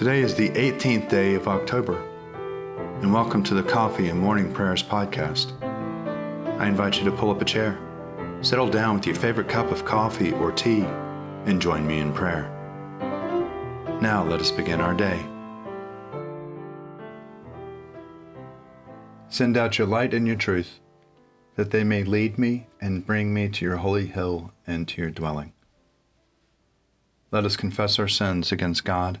Today is the 18th day of October, and welcome to the Coffee and Morning Prayers podcast. I invite you to pull up a chair, settle down with your favorite cup of coffee or tea, and join me in prayer. Now let us begin our day. Send out your light and your truth, that they may lead me and bring me to your holy hill and to your dwelling. Let us confess our sins against God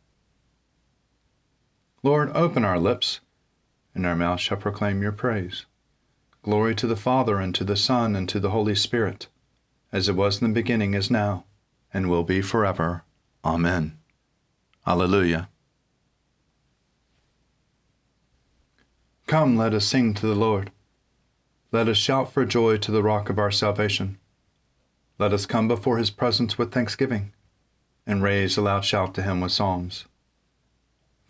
Lord, open our lips, and our mouth shall proclaim your praise. Glory to the Father, and to the Son, and to the Holy Spirit, as it was in the beginning, is now, and will be forever. Amen. Alleluia. Come, let us sing to the Lord. Let us shout for joy to the rock of our salvation. Let us come before his presence with thanksgiving, and raise a loud shout to him with psalms.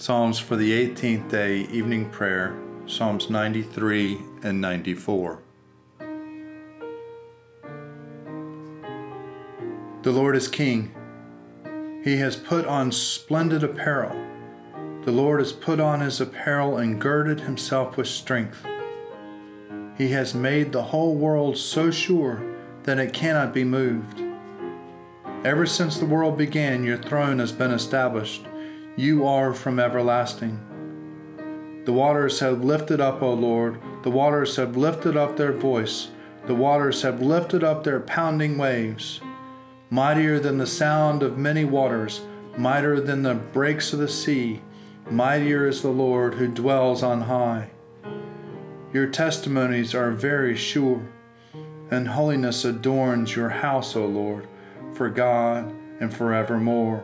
Psalms for the 18th day evening prayer, Psalms 93 and 94. The Lord is King. He has put on splendid apparel. The Lord has put on his apparel and girded himself with strength. He has made the whole world so sure that it cannot be moved. Ever since the world began, your throne has been established. You are from everlasting. The waters have lifted up, O Lord. The waters have lifted up their voice. The waters have lifted up their pounding waves. Mightier than the sound of many waters, mightier than the breaks of the sea, mightier is the Lord who dwells on high. Your testimonies are very sure, and holiness adorns your house, O Lord, for God and forevermore.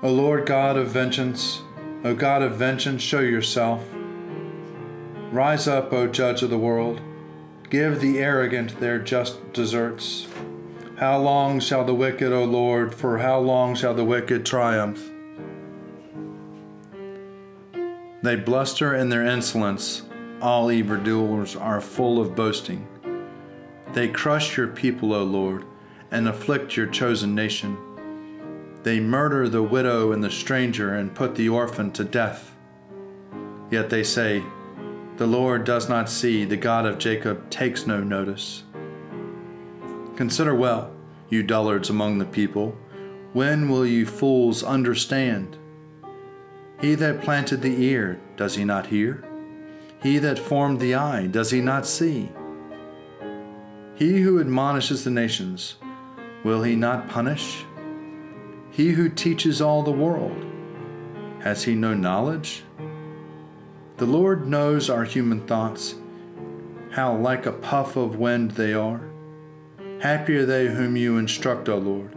O Lord God of vengeance, O God of vengeance, show yourself. Rise up, O Judge of the world. Give the arrogant their just deserts. How long shall the wicked, O Lord, for how long shall the wicked triumph? They bluster in their insolence. All evildoers are full of boasting. They crush your people, O Lord, and afflict your chosen nation. They murder the widow and the stranger and put the orphan to death. Yet they say, The Lord does not see, the God of Jacob takes no notice. Consider well, you dullards among the people, when will you fools understand? He that planted the ear, does he not hear? He that formed the eye, does he not see? He who admonishes the nations, will he not punish? He who teaches all the world, has he no knowledge? The Lord knows our human thoughts, how like a puff of wind they are. Happy are they whom you instruct, O Lord,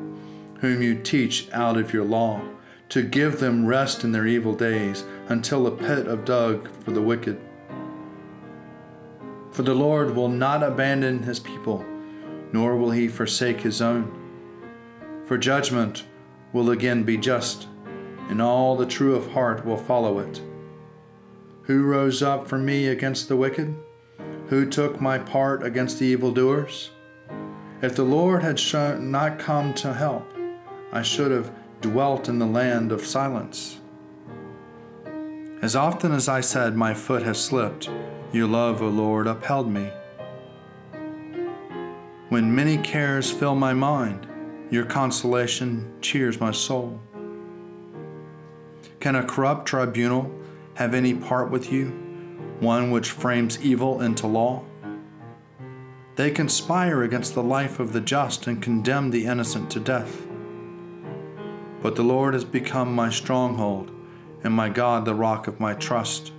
whom you teach out of your law, to give them rest in their evil days, until a pit of dug for the wicked. For the Lord will not abandon his people, nor will he forsake his own. For judgment will again be just, and all the true of heart will follow it. Who rose up for me against the wicked? Who took my part against the evildoers? If the Lord had not come to help, I should have dwelt in the land of silence. As often as I said, My foot has slipped, your love, O Lord, upheld me. When many cares fill my mind, your consolation cheers my soul. Can a corrupt tribunal have any part with you, one which frames evil into law? They conspire against the life of the just and condemn the innocent to death. But the Lord has become my stronghold, and my God the rock of my trust.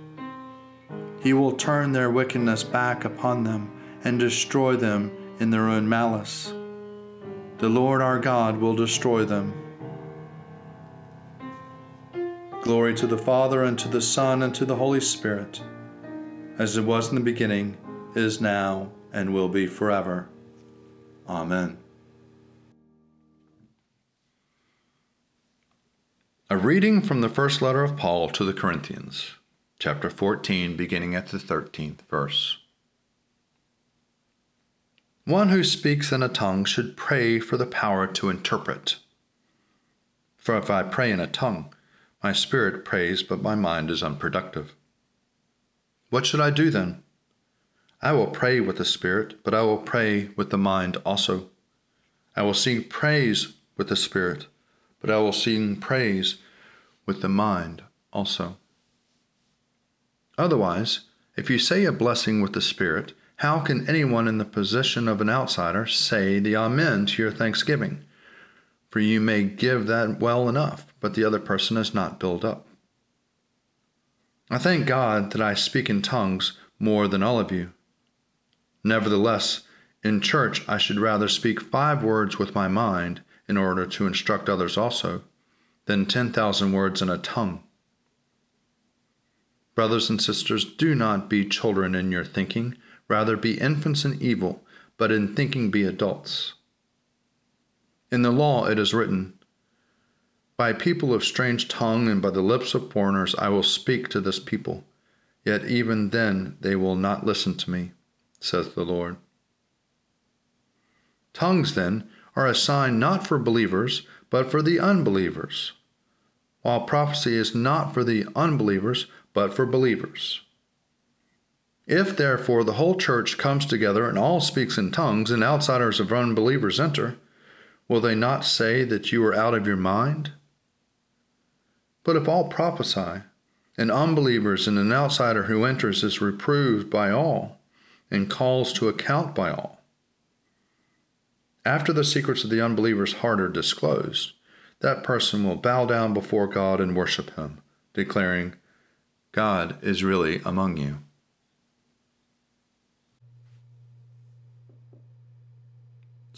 He will turn their wickedness back upon them and destroy them in their own malice. The Lord our God will destroy them. Glory to the Father, and to the Son, and to the Holy Spirit, as it was in the beginning, is now, and will be forever. Amen. A reading from the first letter of Paul to the Corinthians, chapter 14, beginning at the 13th verse. One who speaks in a tongue should pray for the power to interpret. For if I pray in a tongue, my spirit prays, but my mind is unproductive. What should I do then? I will pray with the spirit, but I will pray with the mind also. I will sing praise with the spirit, but I will sing praise with the mind also. Otherwise, if you say a blessing with the spirit, how can anyone in the position of an outsider say the Amen to your thanksgiving? For you may give that well enough, but the other person is not built up. I thank God that I speak in tongues more than all of you. Nevertheless, in church I should rather speak five words with my mind in order to instruct others also, than ten thousand words in a tongue. Brothers and sisters, do not be children in your thinking, rather be infants in evil, but in thinking be adults. In the law it is written, By people of strange tongue and by the lips of foreigners I will speak to this people, yet even then they will not listen to me says the Lord. Tongues, then, are a sign not for believers, but for the unbelievers, while prophecy is not for the unbelievers, but for believers. If, therefore, the whole church comes together and all speaks in tongues, and outsiders of unbelievers enter, will they not say that you are out of your mind? But if all prophesy, and unbelievers and an outsider who enters is reproved by all, and calls to account by all. After the secrets of the unbeliever's heart are disclosed, that person will bow down before God and worship him, declaring, God is really among you.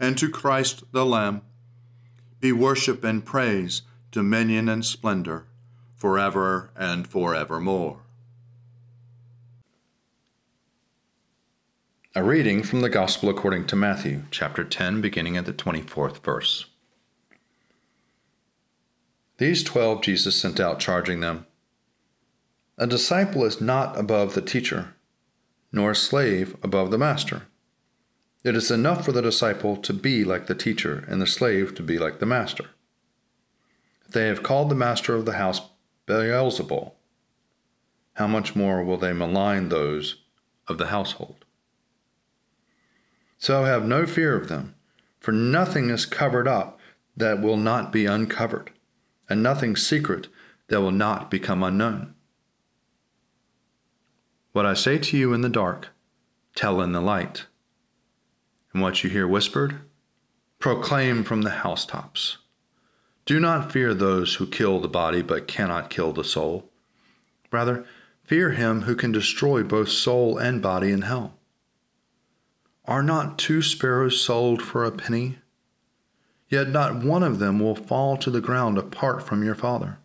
and to Christ the Lamb, be worship and praise, dominion and splendor, forever and forevermore. A reading from the Gospel according to Matthew, chapter 10, beginning at the 24th verse. These twelve Jesus sent out, charging them A disciple is not above the teacher, nor a slave above the master. It is enough for the disciple to be like the teacher, and the slave to be like the master. They have called the master of the house Beelzebul, how much more will they malign those of the household? So have no fear of them, for nothing is covered up that will not be uncovered, and nothing secret that will not become unknown. What I say to you in the dark, tell in the light. And what you hear whispered, proclaim from the housetops. Do not fear those who kill the body but cannot kill the soul, Rather, fear him who can destroy both soul and body in hell. Are not two sparrows sold for a penny? Yet not one of them will fall to the ground apart from your Father.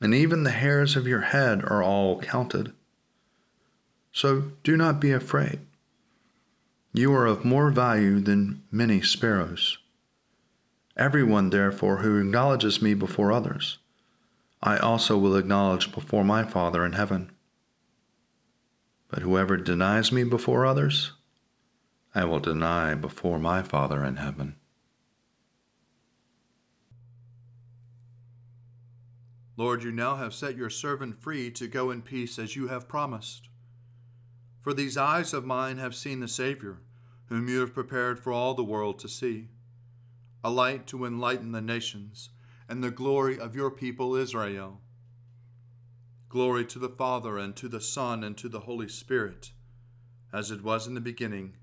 And even the hairs of your head are all counted. So do not be afraid. You are of more value than many sparrows. Everyone, therefore, who acknowledges me before others, I also will acknowledge before my Father in heaven. But whoever denies me before others, I will deny before my Father in heaven. Lord, you now have set your servant free to go in peace as you have promised. For these eyes of mine have seen the Savior, whom you have prepared for all the world to see, a light to enlighten the nations, and the glory of your people Israel. Glory to the Father, and to the Son, and to the Holy Spirit, as it was in the beginning,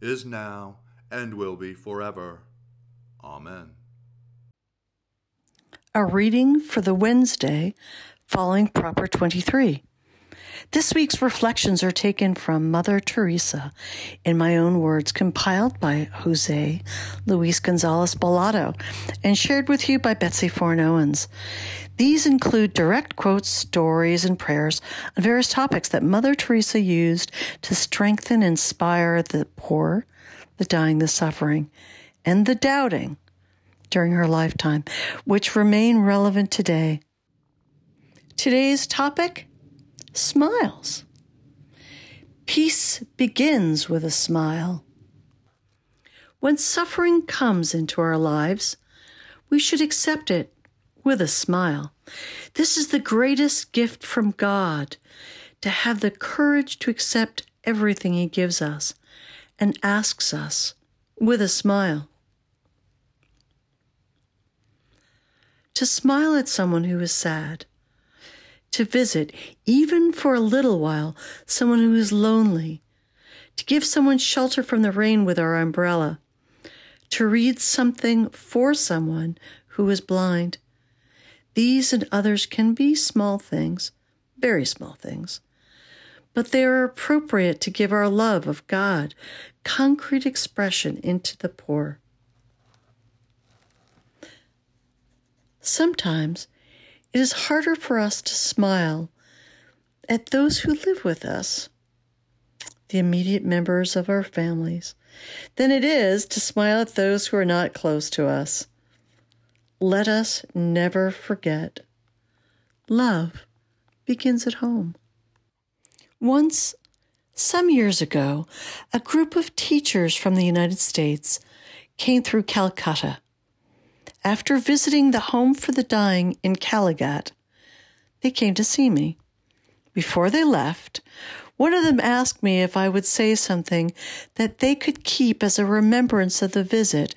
is now, and will be forever. Amen. A reading for the Wednesday following Proper 23. This week's reflections are taken from Mother Teresa, in my own words, compiled by Jose Luis Gonzalez Balado and shared with you by Betsy Foreign Owens. These include direct quotes, stories, and prayers on various topics that Mother Teresa used to strengthen and inspire the poor, the dying, the suffering, and the doubting during her lifetime, which remain relevant today. Today's topic smiles. Peace begins with a smile. When suffering comes into our lives, we should accept it with a smile. This is the greatest gift from God to have the courage to accept everything He gives us and asks us with a smile. To smile at someone who is sad to visit, even for a little while, someone who is lonely, to give someone shelter from the rain with our umbrella, to read something for someone who is blind. These and others can be small things, very small things, but they are appropriate to give our love of God concrete expression into the poor. Sometimes it is harder for us to smile at those who live with us, the immediate members of our families, than it is to smile at those who are not close to us. Let us never forget love begins at home. Once, some years ago, a group of teachers from the United States came through Calcutta after visiting the Home for the Dying in Kalighat, they came to see me. Before they left, one of them asked me if I would say something that they could keep as a remembrance of the visit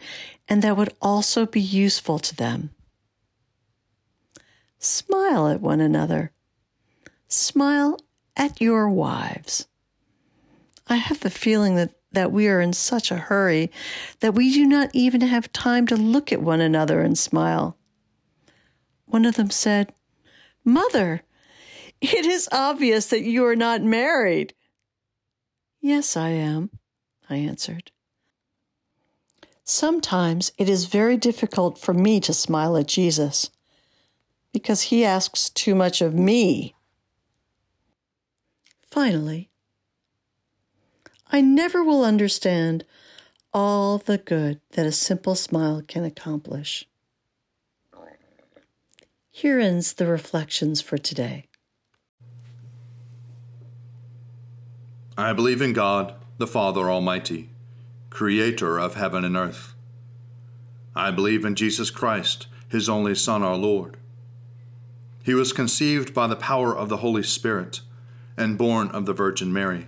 and that would also be useful to them. Smile at one another. Smile at your wives. I have the feeling that that we are in such a hurry that we do not even have time to look at one another and smile. One of them said, Mother, it is obvious that you are not married. Yes, I am, I answered. Sometimes it is very difficult for me to smile at Jesus because he asks too much of me. Finally, I never will understand all the good that a simple smile can accomplish. Here ends the reflections for today. I believe in God, the Father Almighty, creator of heaven and earth. I believe in Jesus Christ, his only Son, our Lord. He was conceived by the power of the Holy Spirit and born of the Virgin Mary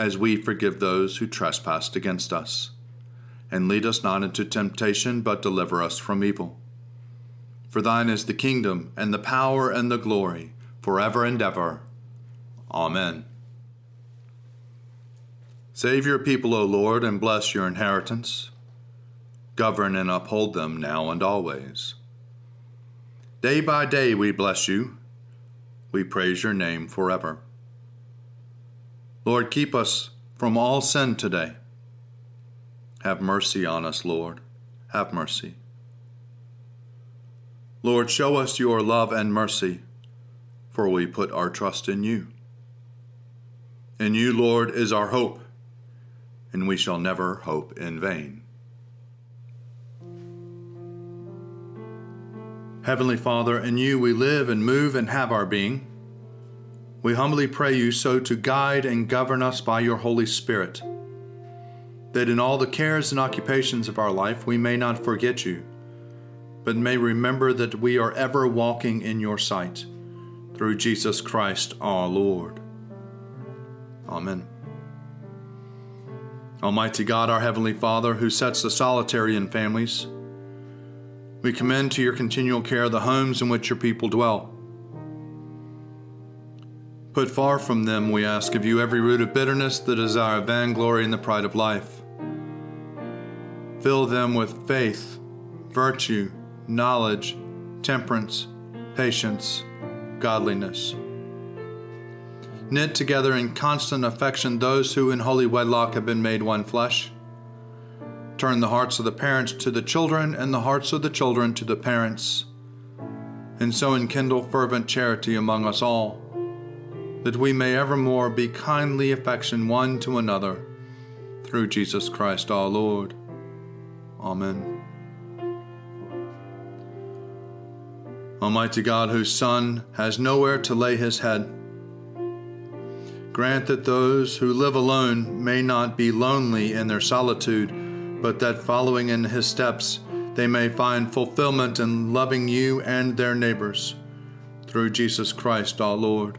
as we forgive those who trespass against us. And lead us not into temptation, but deliver us from evil. For thine is the kingdom, and the power, and the glory, forever and ever. Amen. Save your people, O Lord, and bless your inheritance. Govern and uphold them now and always. Day by day we bless you we praise your name forever. Lord, keep us from all sin today. Have mercy on us, Lord. Have mercy. Lord, show us your love and mercy, for we put our trust in you. In you, Lord, is our hope, and we shall never hope in vain. Heavenly Father, in you we live and move and have our being. We humbly pray you so to guide and govern us by your Holy Spirit, that in all the cares and occupations of our life we may not forget you, but may remember that we are ever walking in your sight, through Jesus Christ our Lord. Amen. Almighty God, our Heavenly Father, who sets the solitary in families, we commend to your continual care the homes in which your people dwell. Put far from them, we ask of you, every root of bitterness, the desire of vainglory, and the pride of life. Fill them with faith, virtue, knowledge, temperance, patience, godliness. Knit together in constant affection those who in holy wedlock have been made one flesh Turn the hearts of the parents to the children, and the hearts of the children to the parents, and so enkindle fervent charity among us all, that we may evermore be kindly affection one to another, through Jesus Christ our Lord. Amen. Almighty God, whose Son has nowhere to lay his head, grant that those who live alone may not be lonely in their solitude but that following in his steps, they may find fulfillment in loving you and their neighbors. Through Jesus Christ our Lord.